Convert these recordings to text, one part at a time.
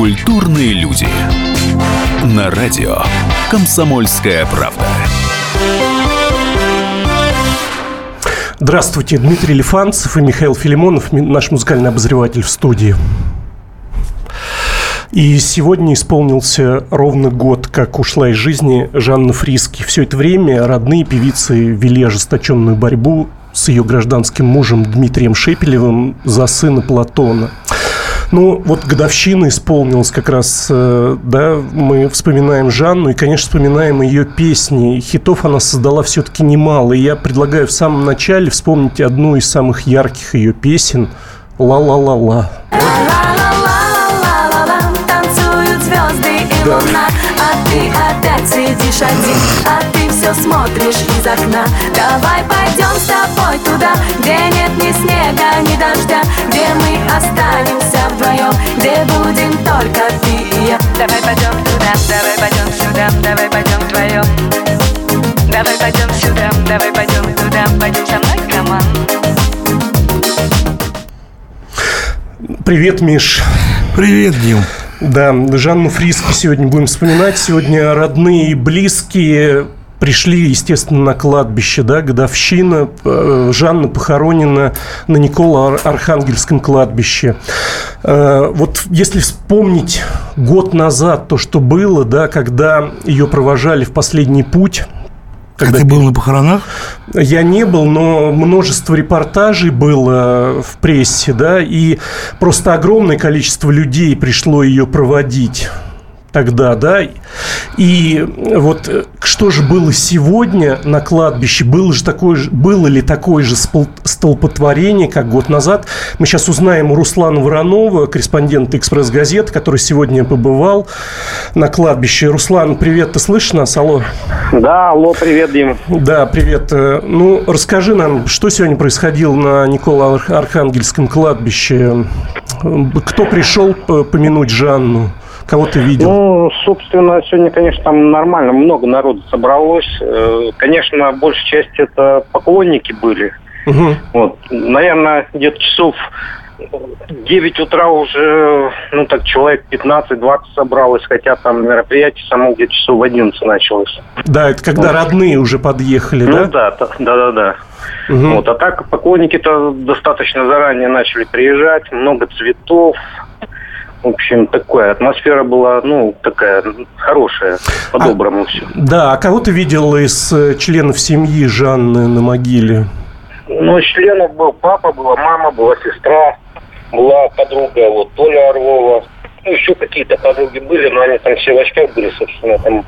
Культурные люди. На радио «Комсомольская правда». Здравствуйте, Дмитрий Лифанцев и Михаил Филимонов, наш музыкальный обозреватель в студии. И сегодня исполнился ровно год, как ушла из жизни Жанна Фриски. Все это время родные певицы вели ожесточенную борьбу с ее гражданским мужем Дмитрием Шепелевым за сына Платона. Ну, вот годовщина исполнилась как раз, э, да, мы вспоминаем Жанну и, конечно, вспоминаем ее песни. Хитов она создала все-таки немало. И я предлагаю в самом начале вспомнить одну из самых ярких ее песен «Ла-ла-ла-ла». луна Сидишь один А ты все смотришь из окна Давай пойдем с тобой туда Где нет ни снега, ни дождя Где мы останемся вдвоем Где будем только ты и я Давай пойдем туда, давай пойдем сюда Давай пойдем вдвоем Давай пойдем сюда, давай пойдем туда Пойдем со мной, команд Привет, Миш. Привет, Дим. Да, Жанну Фриски сегодня будем вспоминать. Сегодня родные и близкие пришли, естественно, на кладбище, да, годовщина. Э, Жанна похоронена на Никола-Архангельском кладбище. Э, вот если вспомнить год назад то, что было, да, когда ее провожали в последний путь когда... А ты был на похоронах? Я не был, но множество репортажей было в прессе, да, и просто огромное количество людей пришло ее проводить тогда, да. И вот э, что же было сегодня на кладбище? Было, же такое, было ли такое же столпотворение, как год назад? Мы сейчас узнаем у Руслана Воронова, корреспондента «Экспресс-газет», который сегодня побывал на кладбище. Руслан, привет, ты слышишь нас? Алло. Да, алло, привет, Дим. Да, привет. Э, ну, расскажи нам, что сегодня происходило на Никола-Архангельском кладбище? Кто пришел помянуть Жанну? Кого ты видел? Ну, собственно, сегодня, конечно, там нормально, много народу собралось. Э, конечно, большая часть это поклонники были. Угу. Вот, наверное, где-то часов 9 утра уже, ну так, человек 15-20 собралось, хотя там мероприятие само где-то часов в 11 началось. Да, это когда вот. родные уже подъехали, ну, да? Ну да, да, да, да. Угу. Вот, а так поклонники-то достаточно заранее начали приезжать, много цветов, в общем, такая атмосфера была, ну, такая хорошая, по-доброму а, все. Да, а кого ты видел из э, членов семьи Жанны на могиле? Ну, членов был папа, была мама, была сестра, была подруга, вот, Толя Орлова, ну, еще какие-то подруги были, но они там все в очках были, собственно, там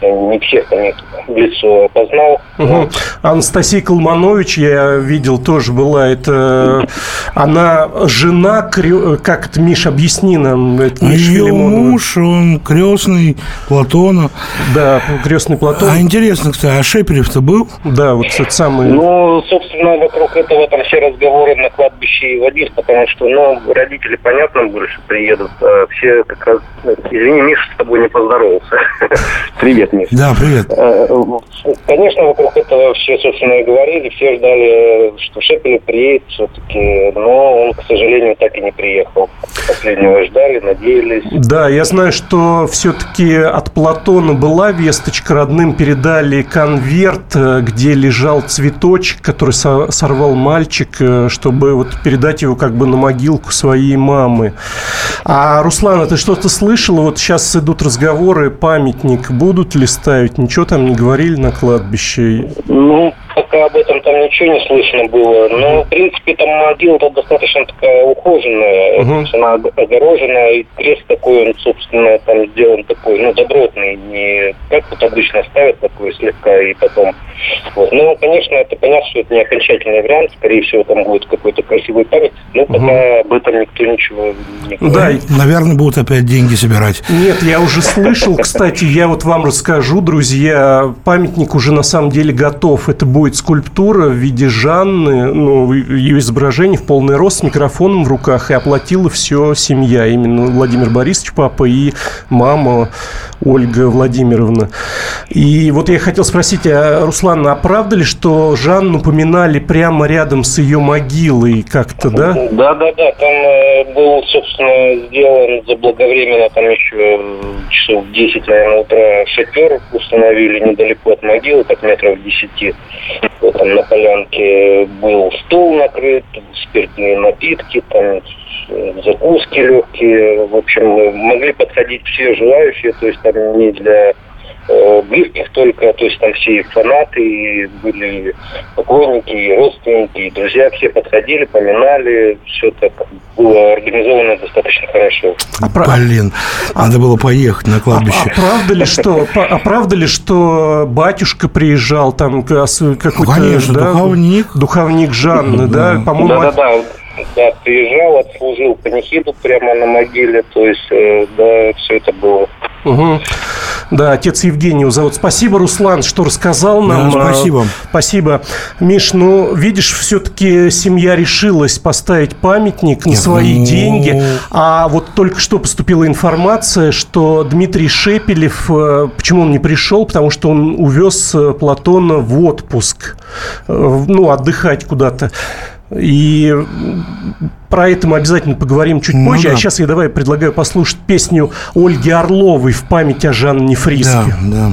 э, не всех там в лицо опознал. Угу. Анастасия Колманович, я видел, тоже была. Это она жена, как это, Миш, объясни нам. Это Миш Ее муж, он крестный Платона. Да, крестный Платон. А интересно, кстати, а Шепелев-то был? Да, вот этот самый... Ну, собственно, вокруг этого там все разговоры на кладбище и водились, потому что, ну, родители, понятно, больше приедут, а все как раз... Извини, Миша, с тобой не поздоровался. Привет, Миша. Да, привет. Э, конечно, вокруг этого все, собственно, и говорили. Все ждали, что Шепелев приедет все-таки, но он, к сожалению, так и не приехал. Последнего ждали, надеялись. Да, я знаю, что все-таки от Платона была весточка. Родным передали конверт, э, где лежал цветочек, который сорвал мальчик, э, чтобы вот передать его как бы на могилку своей мамы. А Руслан, а ты что-то слышал? Вот сейчас идут разговоры, памятник будут ли ставить? Ничего там не говорили на кладбище? Ну, пока об этом там ничего не слышно было. Но, в принципе, там могила-то достаточно такая ухоженная. Uh-huh. Она огорожена, и крест такой, он, собственно, там сделан такой, ну, добротный. Не как вот обычно ставят такой слегка, и потом... Вот. Ну, конечно, это понятно, что это не окончательный вариант. Скорее всего, там будет какой-то красивый память. Но пока uh-huh. об этом никто ничего не говорит. Да, наверное, будут опять деньги собирать. Нет, я уже слышал, кстати, я вот вам расскажу, друзья, памятник уже на самом деле готов. Это будет будет скульптура в виде Жанны, ну, ее изображение в полный рост с микрофоном в руках, и оплатила все семья, именно Владимир Борисович, папа и мама Ольга Владимировна. И вот я хотел спросить, а, Руслан, а правда ли, что Жанну поминали прямо рядом с ее могилой как-то, да? Да, да, да. Там э, был, собственно, сделан заблаговременно, там еще часов 10, наверное, утра шатер установили недалеко от могилы, так метров 10. Вот там на полянке был стол накрыт, спиртные напитки, там закуски легкие. В общем, могли подходить все желающие, то есть там не для э, близких только, то есть там все и фанаты, и были поклонники, и родственники, и друзья, все подходили, поминали, все так было организовано достаточно хорошо. А, Блин, надо было поехать на кладбище. А, а правда ли, что, а правда ли, что батюшка приезжал там какой-то... Ну, конечно, да, духовник. Духовник Жанны, да, да по-моему... Да-да-да, да, приезжал, отслужил панихиду прямо на могиле, то есть, э, да, все это было. Угу. Да, отец Евгению зовут. Спасибо, Руслан, что рассказал нам. Да, спасибо. Спасибо. Миш, ну, видишь, все-таки семья решилась поставить памятник на свои ну... деньги. А вот только что поступила информация, что Дмитрий Шепелев, э, почему он не пришел? Потому что он увез э, Платона в отпуск, ну, отдыхать куда-то. И про это мы обязательно поговорим чуть ну, позже. А да. А сейчас я давай предлагаю послушать песню Ольги Орловой в память о Жанне Фриске. Да, да.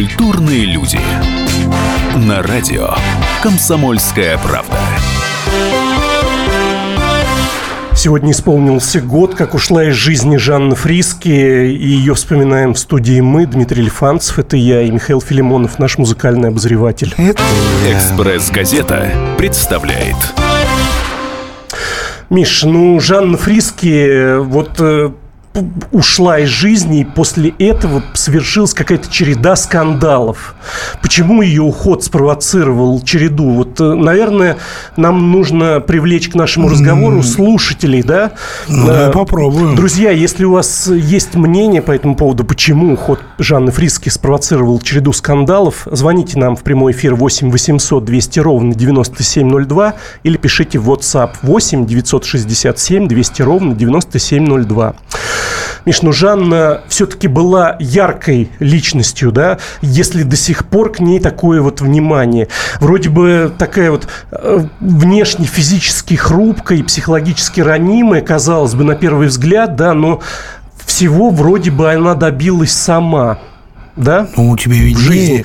Культурные люди. На радио «Комсомольская правда». Сегодня исполнился год, как ушла из жизни Жанна Фриски, и ее вспоминаем в студии мы, Дмитрий Лифанцев, это я и Михаил Филимонов, наш музыкальный обозреватель. «Экспресс-газета» представляет. Миш, ну, Жанна Фриске, вот э, ушла из жизни, и после этого совершилась какая-то череда скандалов. Почему ее уход спровоцировал череду? Вот, э, наверное, нам нужно привлечь к нашему разговору слушателей, да? Ну, да, попробуем. Друзья, если у вас есть мнение по этому поводу, почему уход Жанны Фриске спровоцировал череду скандалов, звоните нам в прямой эфир 8 800 200 ровно 9702 или пишите в WhatsApp 8 967 200 ровно 9702. Миш, ну Жанна все-таки была яркой личностью, да, если до сих пор к ней такое вот внимание. Вроде бы такая вот э, внешне физически хрупкая и психологически ранимая, казалось бы, на первый взгляд, да, но всего вроде бы она добилась сама, да? Ну, у тебя виднее. Э,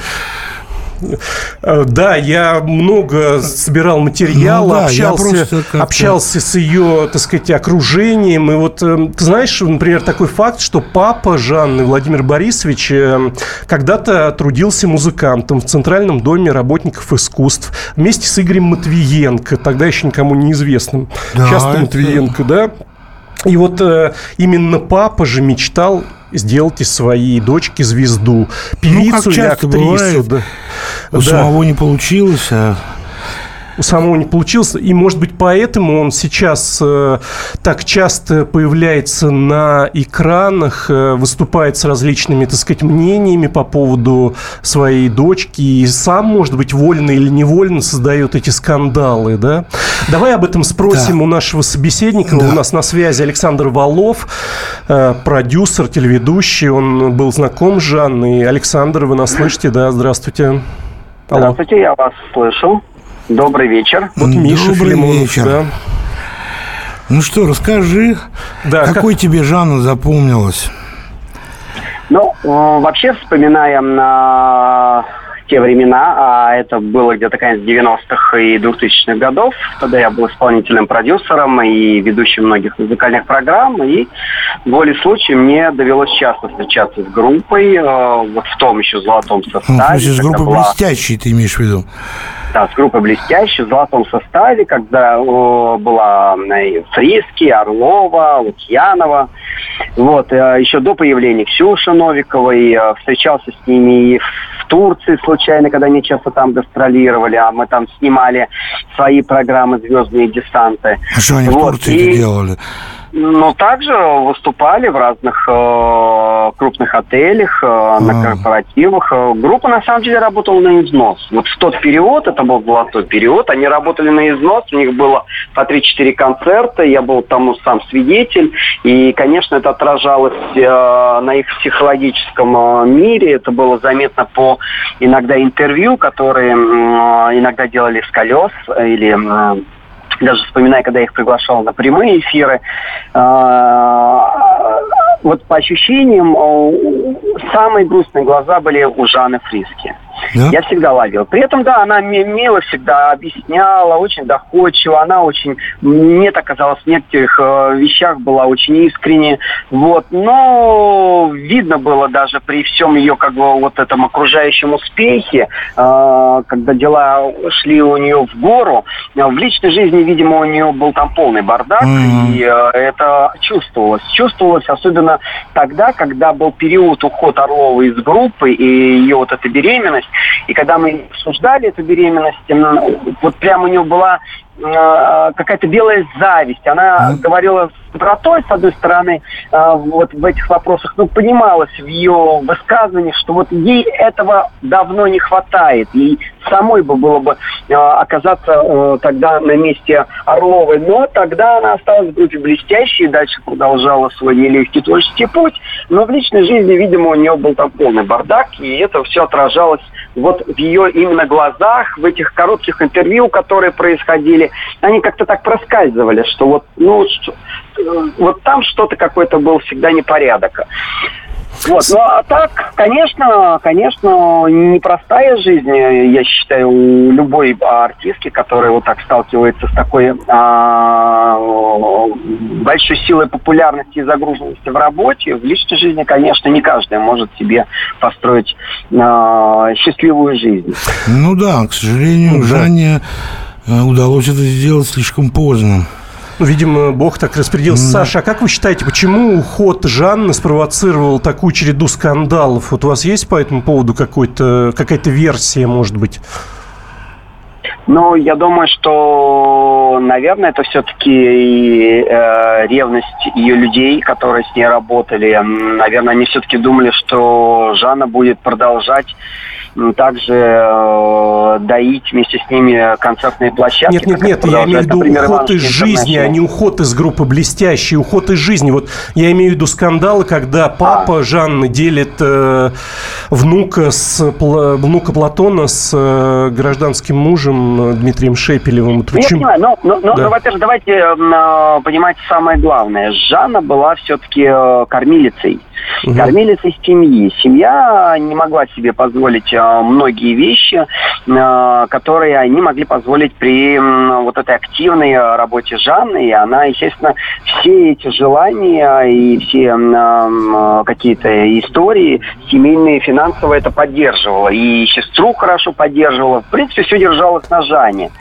да, я много собирал материала, Ну да, общался, общался с ее, так сказать, окружением. И вот, э, ты знаешь, например, такой факт, что папа Жанны, Владимир Борисович, э, когда-то трудился музыкантом в Центральном доме работников искусств вместе с Игорем Матвиенко, тогда еще никому неизвестным. Да, Часто это- Матвиенко, да? И вот э, именно папа же мечтал сделать из своей дочки звезду. Певицу Ну, как или часто актрису. бывает. да. У Да. самого не получилось, а у самого не получилось. И, может быть, поэтому он сейчас э, так часто появляется на экранах, э, выступает с различными, так сказать, мнениями по поводу своей дочки. И сам, может быть, вольно или невольно создает эти скандалы, да? Давай об этом спросим Да. у нашего собеседника. Да. У нас на связи Александр Валов, э, продюсер, телеведущий. Он был знаком с Жанной. Александр, вы нас слышите? Да, здравствуйте. Алло. Здравствуйте, я вас слышу. Добрый вечер. Вот Миша Добрый Филимонов, вечер. да. Ну что, расскажи, Да, какой тебе Жанна запомнилась? Ну, вообще, вспоминаем на те времена, а это было где-то конец 90-х и 2000-х годов, тогда я был исполнительным продюсером и ведущим многих музыкальных программ, и волей случая мне довелось часто встречаться с группой, э, вот в том еще золотом Ну, в составе. смысле, с группой была- «Блестящий» ты имеешь в виду? Да, с группой «Блестящий», в золотом составе, когда о, была э, Фриски, Орлова, Лукьянова. Вот, э, еще до появления Ксюши Новиковой, э, встречался с ними и в Турции случайно, когда они часто там гастролировали, а мы там снимали свои программы «Звездные десанты». А что они в Вот, Турции и- делали? Ну, также выступали в разных э, крупных отелях, э, на А. корпоративах. Э, Группа, на самом деле, работала на износ. Вот в тот период, это был золотой период, они работали на износ, у них было по 3-4 концерта, я был тому сам свидетель. И, конечно, это отражалось э, на их психологическом э, мире. Это было заметно по иногда интервью, которые э, иногда делали с колес или... м, даже вспоминая, когда я их приглашал на прямые эфиры, а, вот по ощущениям, э, самые грустные глаза были у Жанны Фриски. Да? Я всегда ловил. При этом, да, она мне мило всегда объясняла, очень доходчиво. Она очень, мне так казалось, в некоторых э, вещах была очень искренне. Вот. Но видно было даже при всем ее как бы вот этом окружающем успехе, э, когда дела шли у нее в гору, в личной жизни, видимо, у нее был там полный бардак, Мгм. и э, это чувствовалось. Чувствовалось особенно тогда, когда был период уход Орловой из группы и ее вот эта беременность. И когда мы обсуждали эту беременность, вот прямо у нее была какая-то белая зависть. Она Мгм. говорила с добротой, с одной стороны, э, вот в этих вопросах, но понималось в ее высказывании, что вот ей этого давно не хватает. Ей самой бы было бы э, оказаться э, тогда на месте Орловой. Но тогда она осталась в группе блестящей и дальше продолжала свой нелегкий творческий путь. Но в личной жизни, видимо, у нее был там полный бардак, и это все отражалось вот в ее именно глазах, в этих коротких интервью, которые происходили. Они как-то так проскальзывали, что вот, ну, что- э, вот там что-то какой-то был всегда непорядок. Вот. Ну а так, конечно, конечно, непростая жизнь, я считаю, у любой артистки, которая вот так сталкивается с такой а, большой силой популярности и загруженности в работе. В личной жизни, конечно, не каждый может себе построить а, счастливую жизнь. Ну да, к сожалению, Жанне э, удалось это сделать слишком поздно. Ну, видимо, Бог так распорядился. Да. Саша, а как вы считаете, почему уход Жанны спровоцировал такую череду скандалов? Вот у вас есть по этому поводу какой-то, какая-то версия, может быть? Ну, я думаю, что, наверное, это все-таки э, ревность ее людей, которые с ней работали. Наверное, они все-таки думали, что Жанна будет продолжать также э, доить вместе с ними концертные площадки. Нет, нет, нет, я имею в виду например, уход из жизни, а не уход из группы «Блестящий», уход из жизни. Вот я имею в виду скандалы, когда папа Жанны делит э, внука, с, Пла- внука Платона с э, гражданским мужем героем Дмитрием Шепелевым. Это Я понимаю, но, но, но, да. но во-первых, давайте э, понимать самое главное. Жанна была все-таки э, кормилицей угу. кормилицей семьи. Семья не могла себе позволить а, многие вещи, а, которые они могли позволить при вот этой активной работе Жанны. И она, естественно, все эти желания и все а, какие-то истории семейные, финансовые это поддерживала. И сестру хорошо поддерживала. В принципе, все держалось на Жанне.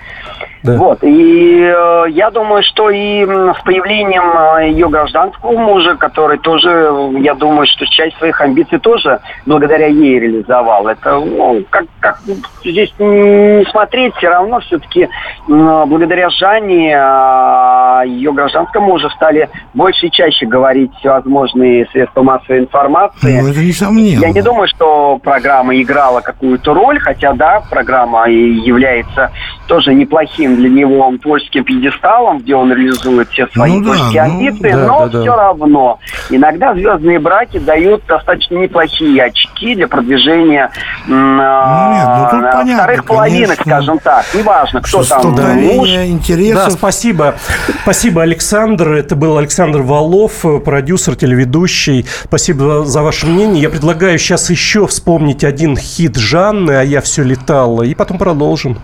Да. Вот. И э, я думаю, что и с появлением э, ее гражданского мужа, который тоже, я думаю, что часть своих амбиций тоже благодаря ей реализовал. Это, ну, как, как здесь не смотреть, все равно все-таки э, благодаря Жанне э, ее гражданскому мужу стали больше и чаще говорить всевозможные средства массовой информации. Ну, это несомненно. Я не думаю, что программа играла какую-то роль, хотя, да, программа является тоже неплохим для него творческим пьедесталом, где он реализует все свои ну, творческие да, ну, амбиции, ну, да, но да, все да. равно иногда звездные браки дают достаточно неплохие очки для продвижения ну, нет, ну, тут понятно, вторых половинок, скажем так. Неважно, кто там муж. Интересов. Да, спасибо. Спасибо, Александр. Это был Александр Валов, продюсер, телеведущий. Спасибо за ваше мнение. Я предлагаю сейчас еще вспомнить один хит Жанны, а я все летала, и потом продолжим.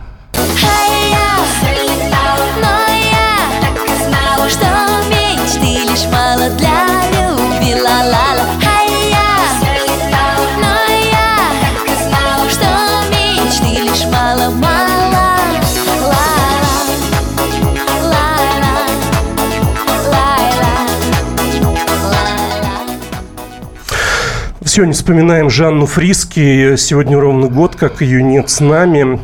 Сегодня вспоминаем Жанну Фриски. Сегодня ровно год, как ее нет с нами.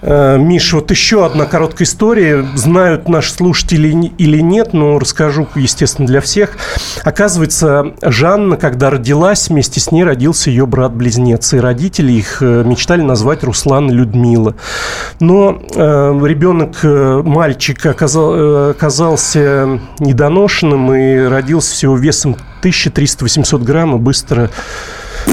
Э, Миш, вот еще одна короткая история. Знают наши слушатели или нет, но расскажу, естественно, для всех. Оказывается, Жанна, когда родилась, вместе с ней родился ее брат-близнец. И родители их э, мечтали назвать Руслан и Людмила. Но э, ребенок, э, мальчик, оказал, оказался недоношенным и родился всего весом 1300-800 грамм и быстро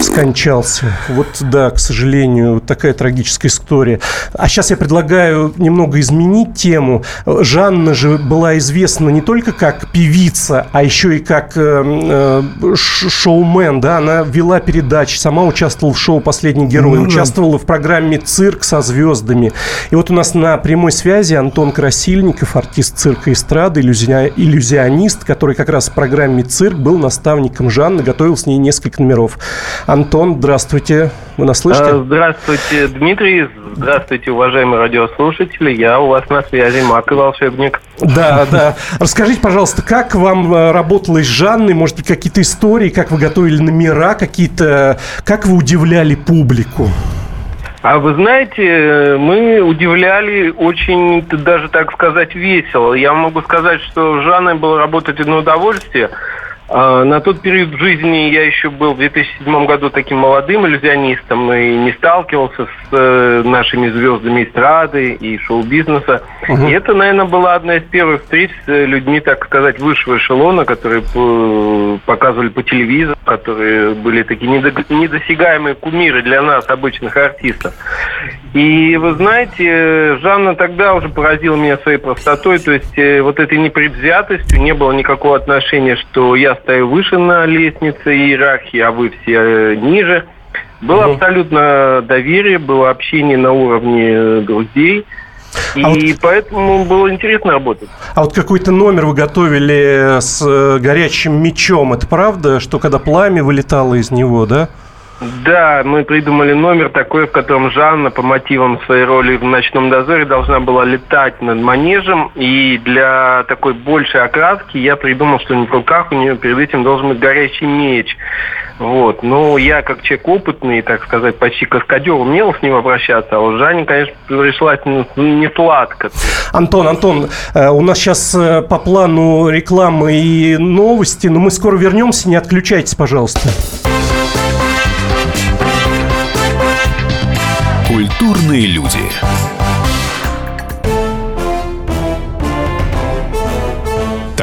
скончался. Вот, да, к сожалению, такая трагическая история. А сейчас я предлагаю немного изменить тему. Жанна же была известна не только как певица, а еще и как э, э, шоумен, да, она вела передачи, сама участвовала в шоу «Последний герой», ну, участвовала в программе «Цирк со звездами». И вот у нас на прямой связи Антон Красильников, артист цирка эстрады, иллюзионист, который как раз в программе «Цирк» был наставником Жанны, готовил с ней несколько номеров. Антон, здравствуйте. Вы нас слышите? А, здравствуйте, Дмитрий. Здравствуйте, уважаемые радиослушатели. Я у вас на связи, Мак и волшебник. Да, да. Расскажите, пожалуйста, как вам э, работалось с Жанной? Может быть, какие-то истории, как вы готовили номера, какие-то... Как вы удивляли публику? А вы знаете, мы удивляли очень, даже так сказать, весело. Я могу сказать, что с Жанной было работать одно удовольствие – на тот период в жизни я еще был в 2007 году таким молодым иллюзионистом и не сталкивался с э, нашими звездами эстрады и шоу-бизнеса. Угу. И это, наверное, была одна из первых встреч с людьми, так сказать, высшего эшелона, которые показывали по телевизору, которые были такие недосягаемые кумиры для нас, обычных артистов. И вы знаете, Жанна тогда уже поразила меня своей простотой, то есть э, вот этой непредвзятостью, не было никакого отношения, что я стою выше на лестнице иерархии, а вы все э, ниже. Было угу. абсолютно доверие, было общение на уровне друзей. И а вот, поэтому было интересно работать. А вот какой-то номер вы готовили с э, горячим мечом. Это правда, что когда пламя вылетало из него, да? Да, мы придумали номер такой, в котором Жанна по мотивам своей роли в «Ночном дозоре» должна была летать над манежем. И для такой большей окраски я придумал, что в руках у нее перед этим должен быть горячий меч. Вот. Но я, как человек опытный, так сказать, почти каскадер, умел с ним обращаться, а у Жани, конечно, пришлась не сладко. Антон, Антон, э, у нас сейчас э, по плану рекламы и новости, но мы скоро вернемся, не отключайтесь, пожалуйста. Культурные люди.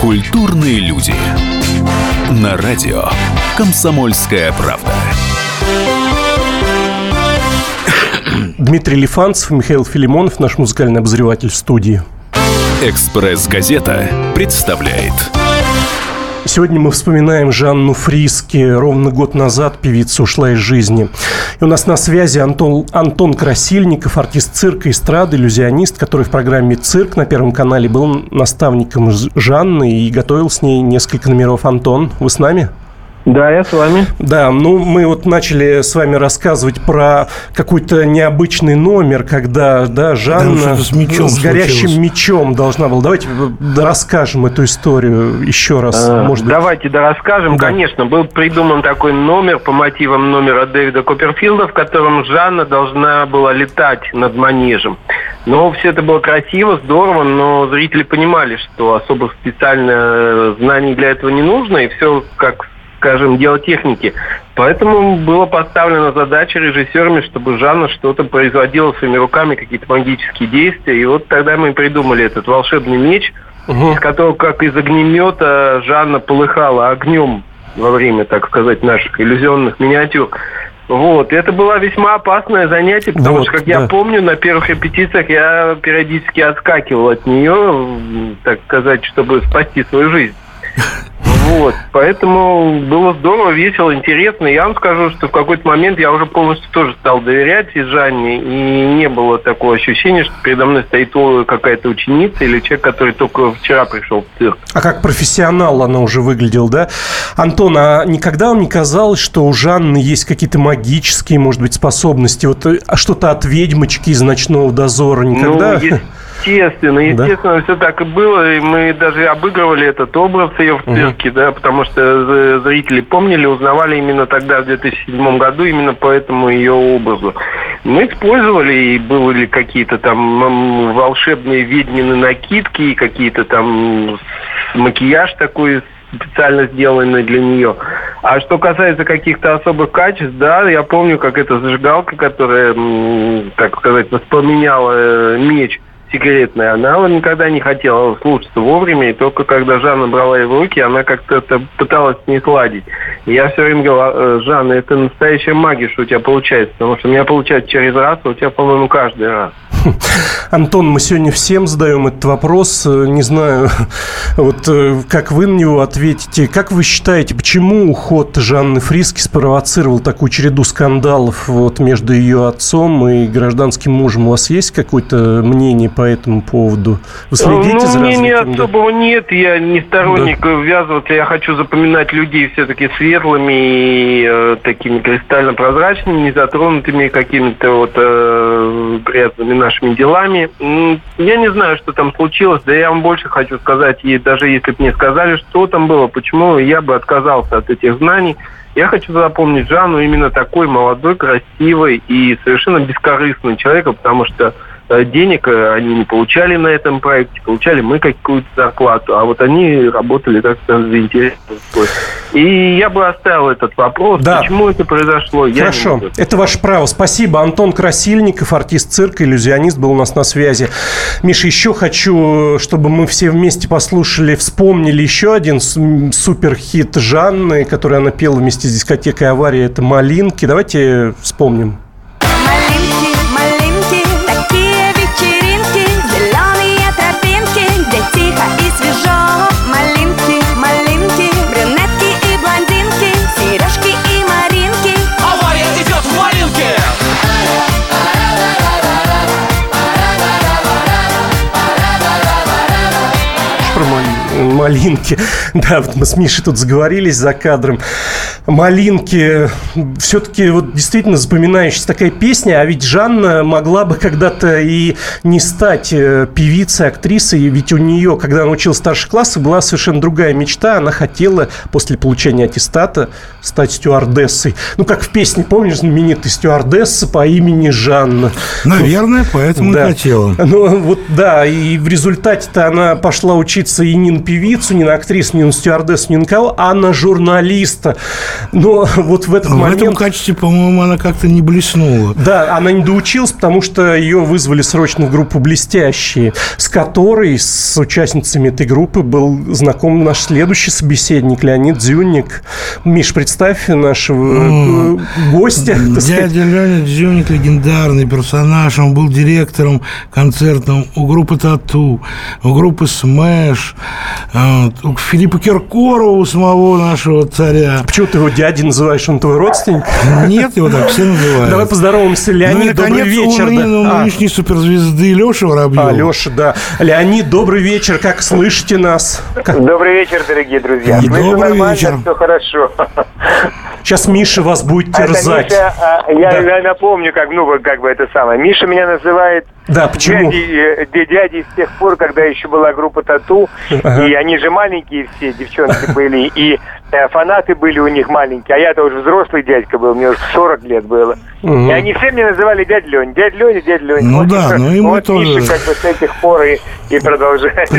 Культурные люди. На радио «Комсомольская правда». Дмитрий Лифанцев, Михаил Филимонов, наш музыкальный обозреватель студии. «Экспресс-газета» представляет Сегодня мы вспоминаем Жанну Фриске. Ровно год назад певица ушла из жизни. И у нас на связи Антон, Антон Красильников, артист цирка, эстрады, иллюзионист, который в программе «Цирк» на Первом канале был наставником Жанны и готовил с ней несколько номеров. Антон, вы с нами? Да, я с вами. Да, ну мы вот начали с вами рассказывать про какой-то необычный номер, когда, да, Жанна с, мечом с горящим случилось. мечом должна была. Давайте расскажем эту историю еще раз. А, может быть. Давайте да расскажем. Да. Конечно, был придуман такой номер по мотивам номера Дэвида Копперфилда, в котором Жанна должна была летать над манежем. Но все это было красиво, здорово, но зрители понимали, что особо специально э, знаний для этого не нужно, и все как скажем, дело техники. Поэтому была поставлена задача режиссерами, чтобы Жанна что-то производила своими руками, какие-то магические действия. И вот тогда мы придумали этот волшебный меч, Мгм. из которого, как из огнемета, Жанна полыхала огнем во время, так сказать, наших иллюзионных миниатюр. Вот, это было весьма опасное занятие, потому Вот, что, как да. я помню, на первых репетициях я периодически отскакивал от нее, так сказать, чтобы спасти свою жизнь. Вот, поэтому было здорово, весело, интересно. Я вам скажу, что в какой-то момент я уже полностью тоже стал доверять и Жанне, и не было такого ощущения, что передо мной стоит какая-то ученица или человек, который только вчера пришел в цирк. А как профессионал она уже выглядела, да? Антон, а никогда вам не казалось, что у Жанны есть какие-то магические, может быть, способности? Вот э, а что-то от ведьмочки из ночного дозора никогда? Ну, естественно, Да? естественно, все так и было. И мы даже обыгрывали этот образ ее в цирке, да, потому что зрители помнили, узнавали именно тогда, в 2007 году, именно по этому ее образу. Мы использовали, и были какие-то там волшебные ведьмины накидки, и какие-то там макияж такой специально сделанный для нее. А что касается каких-то особых качеств, да, я помню, как эта зажигалка, которая, так сказать, воспламеняла э, меч секретный, она никогда не хотела слушаться вовремя, и только когда Жанна брала в руки, она как-то это пыталась с ней сладить. И я все время говорил, «А, Жанна, это настоящая магия, что у тебя получается, потому что у меня получается через раз, а у тебя, по-моему, каждый раз. Антон, мы сегодня всем задаем этот вопрос. Э, Не знаю, вот э, как вы на него ответите. Как вы считаете, почему уход Жанны Фриски спровоцировал такую череду скандалов вот между ее отцом и гражданским мужем? У вас есть какое-то мнение по этому поводу? Вы следите ну, за мнения да? особого нет. Я не сторонник ввязываться. Я хочу запоминать людей все-таки светлыми и э, такими кристально прозрачными, не затронутыми какими-то вот э, грязными нашими делами. Я не знаю, что там случилось. Да я вам больше хочу сказать. И даже если бы мне сказали, что там было, почему я бы отказался от этих знаний. Я хочу запомнить Жанну именно такой молодой, красивой и совершенно бескорыстной человеком, потому что денег э, они не получали на этом проекте, получали мы какую-то зарплату, а вот они работали, так сказать, за интерес свой. И я бы оставил этот вопрос, Да. почему это произошло. Хорошо, это ваше право. Спасибо. Антон Красильников, артист цирка, иллюзионист, был у нас на связи. Миша, еще хочу, чтобы мы все вместе послушали, вспомнили еще один суперхит Жанны, который она пела вместе с дискотекой «Авария». Это «Малинки». Давайте вспомним. Малинки. Да, вот мы с Мишей тут заговорились за кадром. Малинки. Все-таки вот действительно запоминающаяся такая песня, а ведь Жанна могла бы когда-то и не стать э, певицей, актрисой, ведь у нее, когда она училась старших классах, была совершенно другая мечта. Она хотела после получения аттестата стать стюардессой. Ну, как в песне, помнишь, знаменитый стюардесса по имени Жанна. Наверное, поэтому да. и хотела. Ну, вот да, и в результате-то она пошла учиться и не на певицу, не на актрису, не на стюардессу, не на кого, а на журналиста. Но вот в этот в момент... В этом качестве, по-моему, она как-то не блеснула. Да, она не доучилась, потому что ее вызвали срочно в группу «Блестящие», с которой, с участницами этой группы, был знаком наш следующий собеседник Леонид Дзюник. Миш, представь нашего э, гостя. Дядя Леонид Дзюник легендарный персонаж. Он был директором концертным у группы «Тату», у группы «Smash», у Филиппа Киркорова, у самого нашего царя. Почему ты его дядей называешь? Он твой родственник? Нет, его так все называют. Давай поздороваемся. Леонид, ну, добрый вечер. У да. нынешней а. суперзвезды Леша Воробьев. А, Леша, да. Леонид, добрый вечер. Как слышите нас? Добрый вечер, дорогие друзья. И добрый вечер. Все хорошо. Сейчас Миша вас будет терзать. Это Миша, я, да. я напомню, как, ну, как бы это самое. Миша меня называет да, почему? Дяди, дяди с тех пор, когда еще была группа Тату, ага. и они же маленькие все, девчонки были, и э, фанаты были у них маленькие, а я-то уже взрослый дядька был, мне уже 40 лет было. Угу. И они все меня называли дядя Лень, дядя Леня, дядя Леня. Ну вот, да, ну и мы вот тоже. Миша как бы с этих пор и, и продолжает.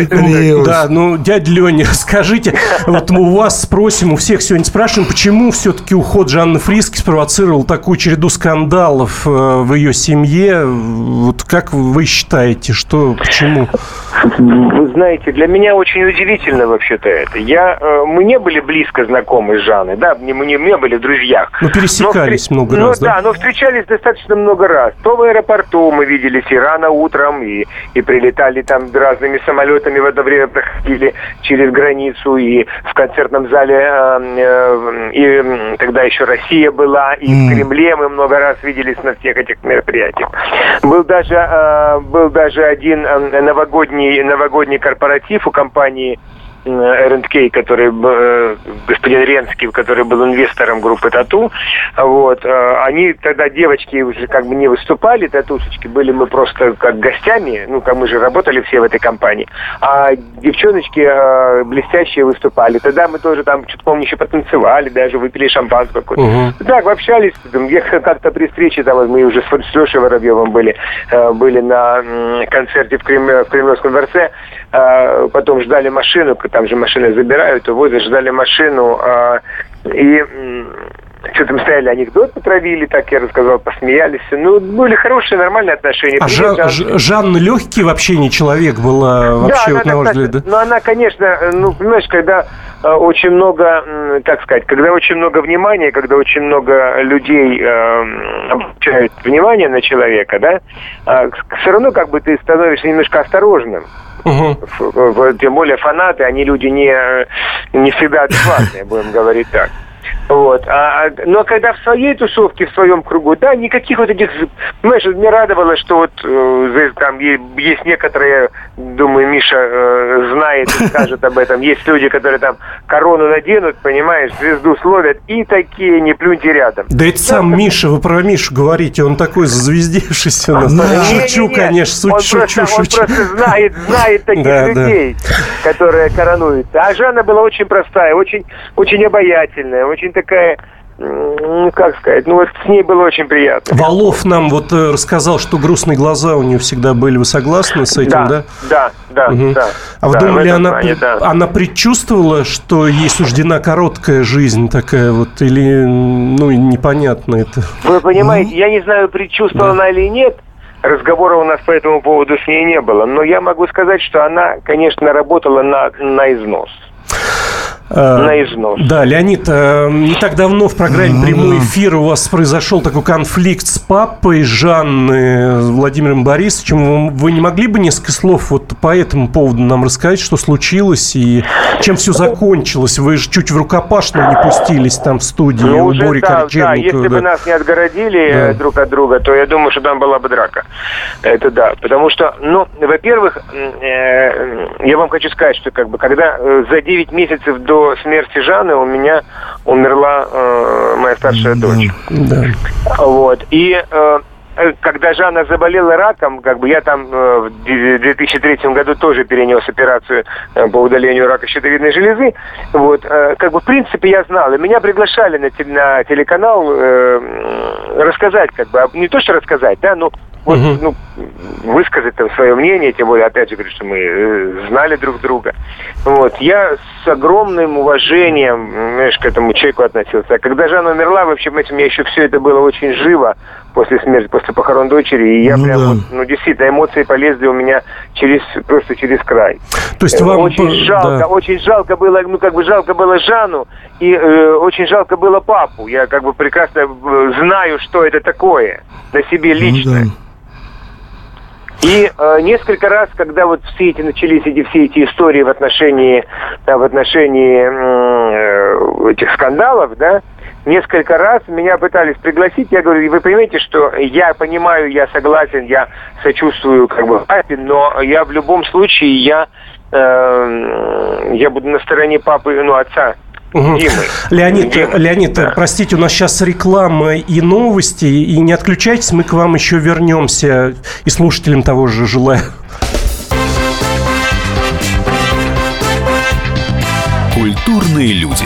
Да, ну, дядя Леня, скажите, вот мы у вас спросим, у всех сегодня спрашиваем, почему все-таки уход Жанны Фриски спровоцировал такую череду скандалов э, в ее семье? Вот как вы считаете, что, почему? Вы знаете, для меня очень удивительно вообще-то это. Я, э, мы не были близко знакомы с Жанной, да, мы не, не были в друзьях. Мы пересекались но, много ну, раз, да? да, но встречались достаточно много раз. То в аэропорту мы виделись и рано утром, и, и прилетали там разными самолетами в это время проходили через границу, и в концертном зале, э, э, и тогда еще Россия была, и mm. в Кремле мы много раз виделись на всех этих мероприятиях. Был даже, был даже один э, новогодний, новогодний корпоратив у компании R&K, который э, господин Ренский, который был инвестором группы Тату, вот, э, они тогда девочки уже как бы не выступали, татушечки, были мы просто как гостями, ну, как мы же работали все в этой компании, а девчоночки э, блестящие выступали. Тогда мы тоже там, что-то помню, еще потанцевали, даже выпили шампанское какое-то. Угу. Так, общались, как-то при встрече, там, мы уже с Лешей Воробьевым были, были на концерте в, Крем, в Кремлевском дворце, потом ждали машину, там же машины забирают, увозят, ждали машину, а, и что там стояли, анекдот потравили, так я рассказал, посмеялись. Ну, были хорошие, нормальные отношения. А Жан, Жан... Жанна легкий в общении человек была вообще, да, вот, на ваш взгляд, да? Ну, она, конечно, ну, понимаешь, когда э, очень много, как сказать, когда очень много внимания, когда очень много людей э, обращают внимание на человека, да, э, все равно как бы ты становишься немножко осторожным. Угу. Тем более фанаты, они люди не, не всегда адекватные, будем говорить так. Вот. А, а, но когда в своей тусовке, в своем кругу, да, никаких вот этих... Понимаешь, мне радовало, что вот э, там есть некоторые, думаю, Миша э, знает и скажет об этом, есть люди, которые там корону наденут, понимаешь, звезду словят, и такие не плюньте рядом. Да это сам Миша, вы про Мишу говорите, он такой зазвездившийся нас. Да. Шучу, не, не, конечно, он шучу, просто, шучу. Он просто знает, знает таких да, людей, да. которые коронуются. А Жанна была очень простая, очень, очень обаятельная, очень такая ну, как сказать, ну вот с ней было очень приятно. Валов нам вот э, рассказал, что грустные глаза у нее всегда были. Вы согласны с этим, да? Да, да, угу. да. А вы да, думали, она, плане, да. она предчувствовала, что ей суждена короткая жизнь такая вот, или, ну, непонятно это? Вы понимаете, ну, я не знаю, предчувствовала да. она или нет, разговора у нас по этому поводу с ней не было, но я могу сказать, что она, конечно, работала на, на износ. Э, на износ. Да, Леонид, э, не так давно в программе «Прямой эфир» у вас произошел такой конфликт с папой Жанны Владимиром Борисовичем. Вы не могли бы несколько слов вот по этому поводу нам рассказать, что случилось и чем все закончилось? Вы же чуть в рукопашную не пустились там в студии Ну, у Бори да, да, если бы да. нас не отгородили Да. э, друг от друга, то я думаю, что там была бы драка. Это да. Потому что, ну, во-первых, э, я вам хочу сказать, что как бы когда э, за 9 месяцев до смерти Жанны у меня умерла э, моя старшая дочь. Да. Вот. И э, когда Жанна заболела раком, как бы я там э, в ди- 2003 году тоже перенес операцию э, по удалению рака щитовидной железы. Вот, э, как бы в принципе я знал. И меня приглашали на, на телеканал э, рассказать, как бы, не то что рассказать, да, ну вот, ну, высказать там свое мнение, тем более, опять же, говорю, что мы э, знали друг друга. Вот, я с огромным уважением, знаешь, к этому человеку относился. А когда Жанна умерла, вообще, у меня еще все это было очень живо после смерти, после похорон дочери, и я Ну прям, да. вот, ну, действительно, эмоции полезли у меня через, просто через край. То есть Э, вам очень жалко, да. очень жалко было, ну как бы жалко было Жанну и э, очень жалко было папу. Я как бы прекрасно э, знаю, что это такое на себе лично. И э, несколько раз, когда вот все эти начались эти все эти истории в отношении да, в отношении э, этих скандалов, да, несколько раз меня пытались пригласить. Я говорю, вы понимаете, что я понимаю, я согласен, я сочувствую как бы папе, но я в любом случае я э, я буду на стороне папы, ну отца. Димы. Леонид, Димы. Леонид, простите, у нас сейчас реклама и новости, и не отключайтесь, мы к вам еще вернемся, и слушателям того же желаю. Культурные люди.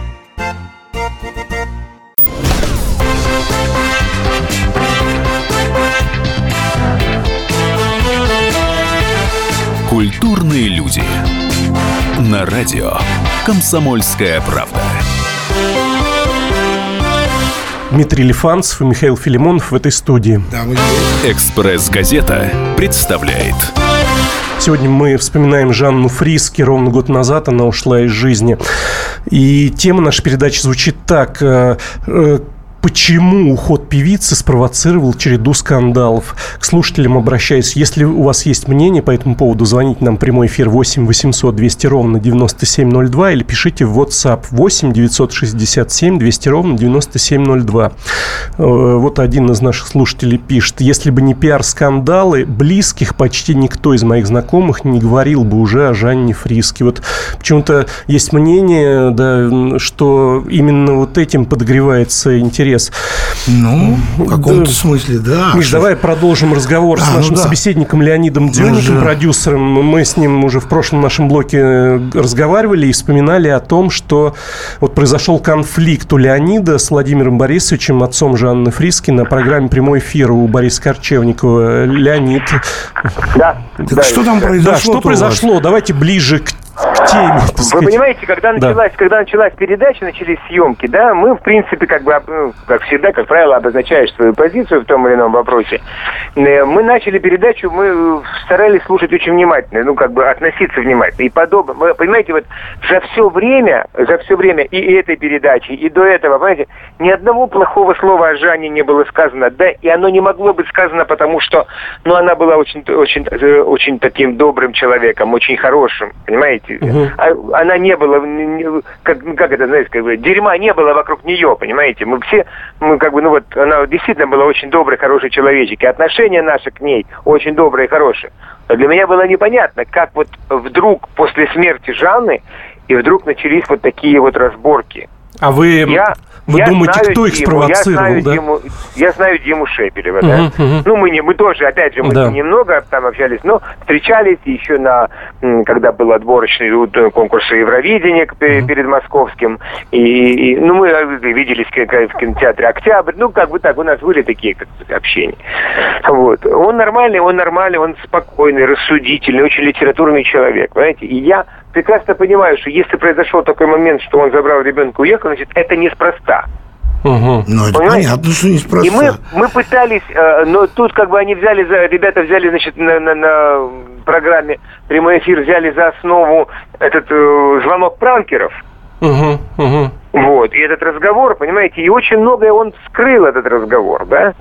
Культурные люди. На радио «Комсомольская правда». Дмитрий Лифанцев и Михаил Филимонов в этой студии. «Экспресс-газета» представляет. Сегодня мы вспоминаем Жанну Фриски. Ровно год назад она ушла из жизни. И тема нашей передачи звучит так. Почему уход певицы спровоцировал череду скандалов? К слушателям обращаюсь. Если у вас есть мнение по этому поводу, звоните нам в прямой эфир 8 800 200 ровно 9702 или пишите в WhatsApp 8 967 200 ровно 9702. Э, Вот один из наших слушателей пишет. Если бы не пиар-скандалы, близких почти никто из моих знакомых не говорил бы уже о Жанне Фриске. Вот почему-то есть мнение, да, что именно вот этим подогревается интерес. Ну, в каком-то Да. смысле, да. Миш, Что- давай продолжим разговор с А, ну нашим да. собеседником Леонидом Дюником, же- продюсером. Мы с ним уже в прошлом нашем блоке разговаривали и вспоминали о том, что вот произошел конфликт у Леонида с Владимиром Борисовичем, отцом Жанны Фриски, на программе «Прямой эфир» у Бориса Корчевникова. Леонид. Да. Так да, что там произошло? Да, что произошло? Давайте ближе к, к теме. Вы сказать. понимаете, когда Да. началась, когда началась передача, начались съемки, да, мы, в принципе, как бы, ну, как всегда, как правило, обозначаешь свою позицию в том или ином вопросе. Э, Мы начали передачу, мы э, старались слушать очень внимательно, ну, как бы относиться внимательно. И подобно, вы понимаете, вот за все время, за все время и этой передачи, и до этого, понимаете, ни одного плохого слова о Жанне не было сказано, да, и оно не могло быть сказано, потому что, ну, она была очень, очень, э, очень таким добрым человеком, очень хорошим, понимаете? А- Она не была, не- как, ну, как это, знаете, как бы, дерьма не было вокруг нее, понимаете? Мы все, мы как бы, ну вот, она действительно была очень добрый, хороший человечек, и отношение наше к ней очень доброе и хорошее. Но для меня было непонятно, как вот вдруг после смерти Жанны и вдруг начались вот такие вот разборки. А вы, Я, вы я думаете, знаю кто их Диму, спровоцировал, я знаю да? Диму, я знаю Диму Шепелева, да. мгм. Ну, мы, не, мы тоже, опять же, мы Да. немного там общались, но встречались еще на когда был отборочный э, конкурс Евровидения к- пе- перед московским. И, и, ну, мы э, виделись в ки- в кинотеатре «Октябрь». Ну, как бы так, у нас были такие как общения. Вот. Он нормальный, он нормальный, он спокойный, рассудительный, очень литературный человек, понимаете? И я прекрасно понимаю, что если произошел такой момент, что он забрал ребенка и уехал, значит, это неспроста. Угу. Ну, это Понимаете? понятно, что И неспроста. мы, мы пытались, э, но тут как бы они взяли, за, ребята взяли, значит, на, на- на программе прямой эфир взяли за основу этот э, звонок пранкеров. Угу. Угу. Вот, и этот разговор, понимаете, и очень многое он скрыл, этот разговор, да?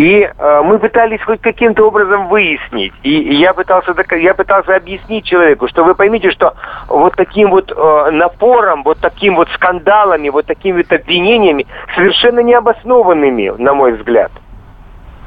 И э, мы пытались хоть каким-то образом выяснить. И, и я пытался я пытался объяснить человеку, что вы поймите, что вот таким вот э, напором, вот таким вот скандалами, вот такими вот обвинениями, совершенно необоснованными, на мой взгляд,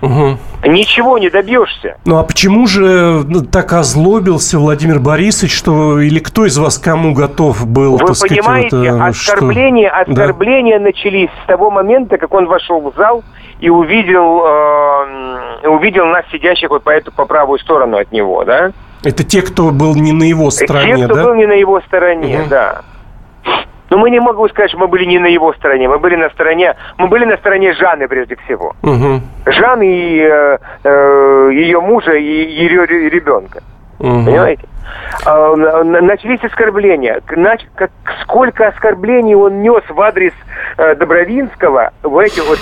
Угу. ничего не добьешься. Ну а почему же ну, так озлобился Владимир Борисович, что или кто из вас кому готов был, Вы так сказать, понимаете, вот, э, что- оскорбления, Да. оскорбления начались с того момента, как он вошел в зал и увидел, э, увидел нас, сидящих вот по эту по правую сторону от него, да? Это те, кто был не на его стороне, Те, кто да? был не на его стороне, Мгм. да. Но мы не могу сказать, что мы были не на его стороне. Мы были на стороне, мы были на стороне Жанны прежде всего. Угу. Жан и э, э, ее мужа и ее ре- ребенка. Угу. Понимаете? А, на- Начались оскорбления. Сколько оскорблений он нес в адрес э, Добровинского, в эти вот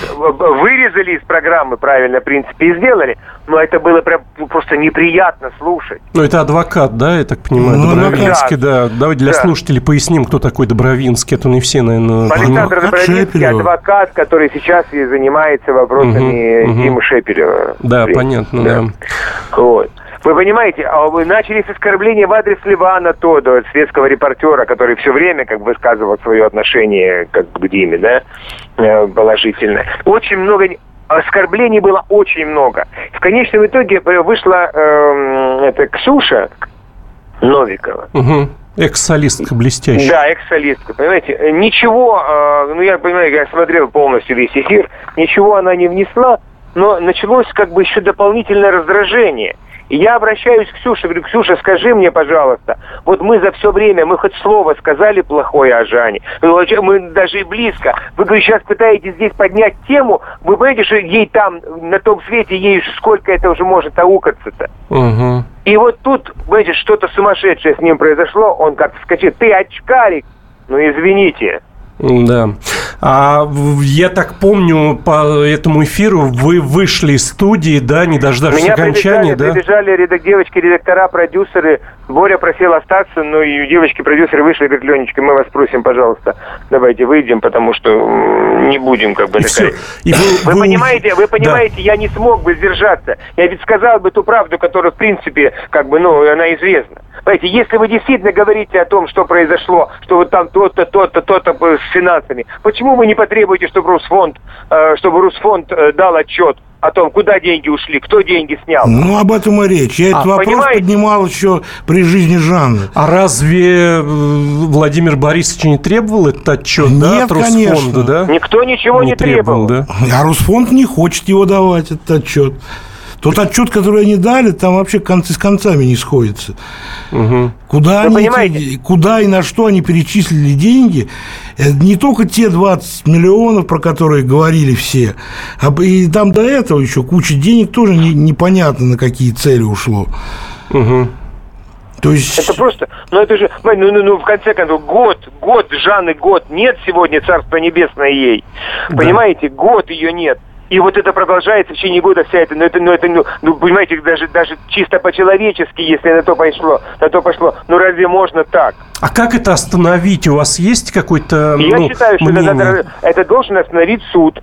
вырезали из программы, правильно, в принципе, и сделали. Но это было прям ну, просто неприятно слушать. Ну, это адвокат, да, я так понимаю, Ну, Добровинский, да. Давайте для Да. слушателей поясним, кто такой Добровинский. Это не все, наверное, Александр адвокат Добровинский, Шепелева. адвокат, который сейчас и занимается вопросами мгм. Димы Шепелева. Да, понятно, да. Вот. Вы понимаете, а вы начали с оскорбления в адрес Ливана Тодо, светского репортера, который все время как бы высказывал свое отношение как к Диме, да, э, положительное. Очень много оскорблений было очень много. В конечном итоге э, вышла эм, это Ксюша Новикова. Угу. Экс-солистка блестящая. Да, экс-солистка, понимаете, э, ничего, э, ну я понимаю, я смотрел полностью весь эфир, ничего она не внесла, но началось как бы еще дополнительное раздражение. И я обращаюсь к Ксюше, говорю, Ксюша, скажи мне, пожалуйста, вот мы за все время, мы хоть слово сказали плохое о Жане, мы даже и близко. Вы, говорю, сейчас пытаетесь здесь поднять тему, вы понимаете, что ей там, на том свете, ей сколько это уже может аукаться-то. Угу. И вот тут, знаете, что-то сумасшедшее с ним произошло, он как вскочит, ты очкарик, ну извините. Да. А я так помню, по этому эфиру вы вышли из студии, да, не дождавшись Меня окончания, прибежали, да? прибежали редак- девочки, редактора, продюсеры. Боря просил остаться, но и девочки-продюсеры вышли говорят, Ленечка, мы вас просим, пожалуйста, давайте выйдем, потому что не будем как бы... И такая- всё. И вы- Вы, вы понимаете, вы Да. понимаете, я не смог бы сдержаться. Я ведь сказал бы ту правду, которая, в принципе, как бы, ну, она известна. Понимаете, если вы действительно говорите о том, что произошло, что вот там то-то, то-то, то-то с финансами, почему вы не потребуете, чтобы Русфонд, э, чтобы Русфонд э, дал отчет о том, куда деньги ушли, кто деньги снял? Ну, об этом и речь. Я этот А, вопрос понимаете? поднимал еще при жизни Жанны. А разве э, Владимир Борисович не требовал этот отчет, да, Нет, от Росфонда, конечно. да? Никто ничего не, требовал. да? А Русфонд не хочет его давать, этот отчет. Тот отчет, который они дали, там вообще концы с концами не сходятся. Куда, Вы они эти- куда и на что они перечислили деньги, это не только те 20 миллионов, про которые говорили все, а и там до этого еще куча денег тоже не- непонятно, на какие цели ушло. То есть... Это просто, ну это же, ну, ну, ну, в конце концов, год, год Жанны, год нет сегодня Царство Небесное ей. Понимаете, год ее нет. И вот это продолжается в течение года вся эта, ну это, ну это, ну, ну, понимаете, даже, даже чисто по-человечески, если на то пошло, на то пошло, ну разве можно так? А как это остановить? У вас есть какой-то Я ну, считаю, что это, мнение? надо- это должен остановить суд.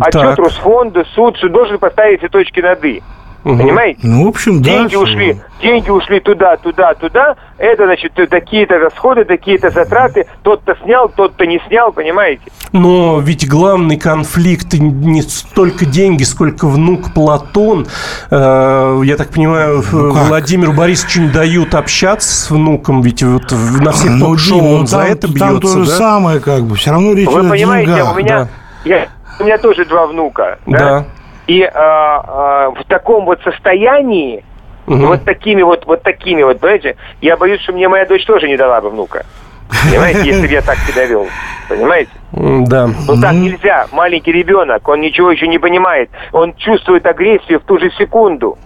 Отчет Так. Росфонда, суд, суд должен поставить все точки над «и». Мгм. Понимаете? Ну, в общем, да. деньги что- ушли, деньги ушли туда, туда, туда. Это значит такие-то расходы, такие-то затраты. Тот-то снял, тот-то не снял, понимаете? Но ведь главный конфликт не столько деньги, сколько внук Платон. Э, Я так понимаю, Ну как? Владимиру Борисовичу не дают общаться с внуком, ведь вот на всех Ну, ток-шоу ну, он за там- это Там то бьется, же да? самое, как бы. Все равно речь Вы идет о понимаете, деньгах. у меня, я, у меня тоже два внука. Да. И а, а, в таком вот состоянии Угу. Вот такими вот, вот такими вот, понимаете? Я боюсь, что мне моя дочь тоже не дала бы внука. Понимаете, если бы я так себя вел. Понимаете? Да. Ну так нельзя. Маленький ребенок, он ничего еще не понимает. Он чувствует агрессию в ту же секунду.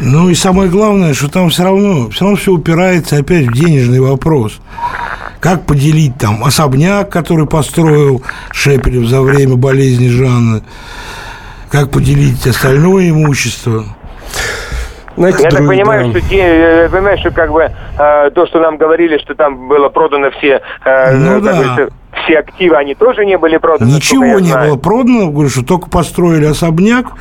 Ну и самое главное, что там все равно, все равно все упирается опять в денежный вопрос. Как поделить там особняк, который построил Шепелев за время болезни Жанны? Как поделить остальное имущество? Знаете, я друг, так понимаю, да. что, я понимаю, что как бы э, то, что нам говорили, что там было продано все, э, ну, да. все активы, они тоже не были проданы. Ничего не знаю. было продано, говорю, что только построили особняк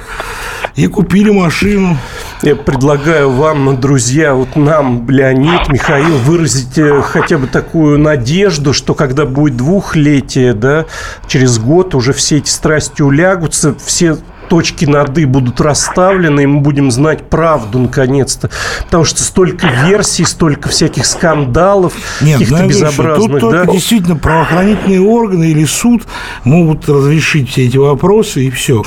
и купили машину. Я предлагаю вам, друзья, вот нам, Леонид, Михаил, выразить э, хотя бы такую надежду, что когда будет двухлетие, да, через год уже все эти страсти улягутся, все точки над «и» будут расставлены, и мы будем знать правду наконец-то. Потому что столько версий, столько всяких скандалов, каких-то безобразных. Тут да? только действительно правоохранительные органы или суд могут разрешить все эти вопросы, и все.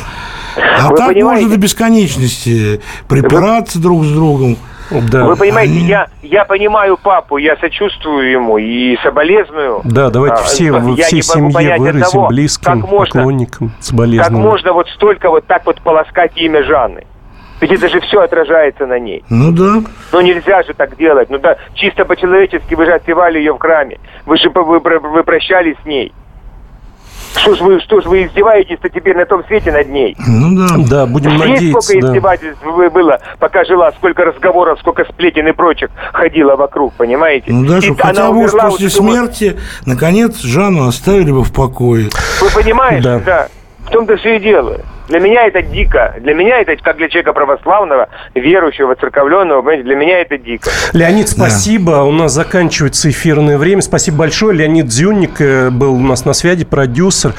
А Вы так понимаете? можно до бесконечности припираться друг с другом. Да. Вы понимаете, я, я понимаю папу, я сочувствую ему и соболезную. Да, давайте а, все, во всей семье выразим того, близким, как можно, поклонникам соболезную. Как можно вот столько вот так вот полоскать имя Жанны? Ведь это же все отражается на ней. Ну да. Ну нельзя же так делать. Ну да, чисто по-человечески вы же отпевали ее в храме. Вы же вы, вы прощались с ней. Что ж вы, что ж вы издеваетесь-то теперь на том свете над ней? Ну да. Да, будем Есть надеяться. сколько да. издевательств было, пока жила, сколько разговоров, сколько сплетен и прочих ходило вокруг, понимаете? Ну да, чтобы хотя бы после вот смерти, наконец, Жанну оставили бы в покое. Вы понимаете? Да. да. В том-то все и дело. Для меня это дико. Для меня это, как для человека православного, верующего, церковленного, понимаете, для меня это дико. Леонид, спасибо. Да. У нас заканчивается эфирное время. Спасибо большое. Леонид Дзюнник э, был у нас на связи, продюсер.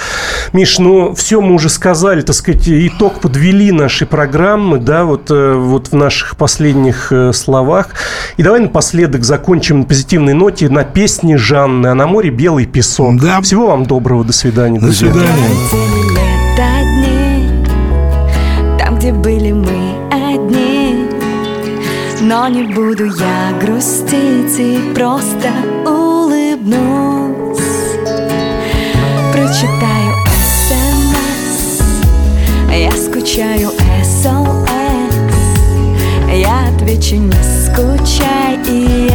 Миш, ну, все мы уже сказали, так сказать, итог подвели нашей программы, да, вот, э, вот в наших последних э, словах. И давай напоследок закончим на позитивной ноте на песне Жанны «А на море белый песок». Да. Всего вам доброго. До свидания, До друзья. свидания Но не буду я грустить и просто улыбнусь. Прочитаю СМС, я скучаю СОС Я отвечу не скучай, и я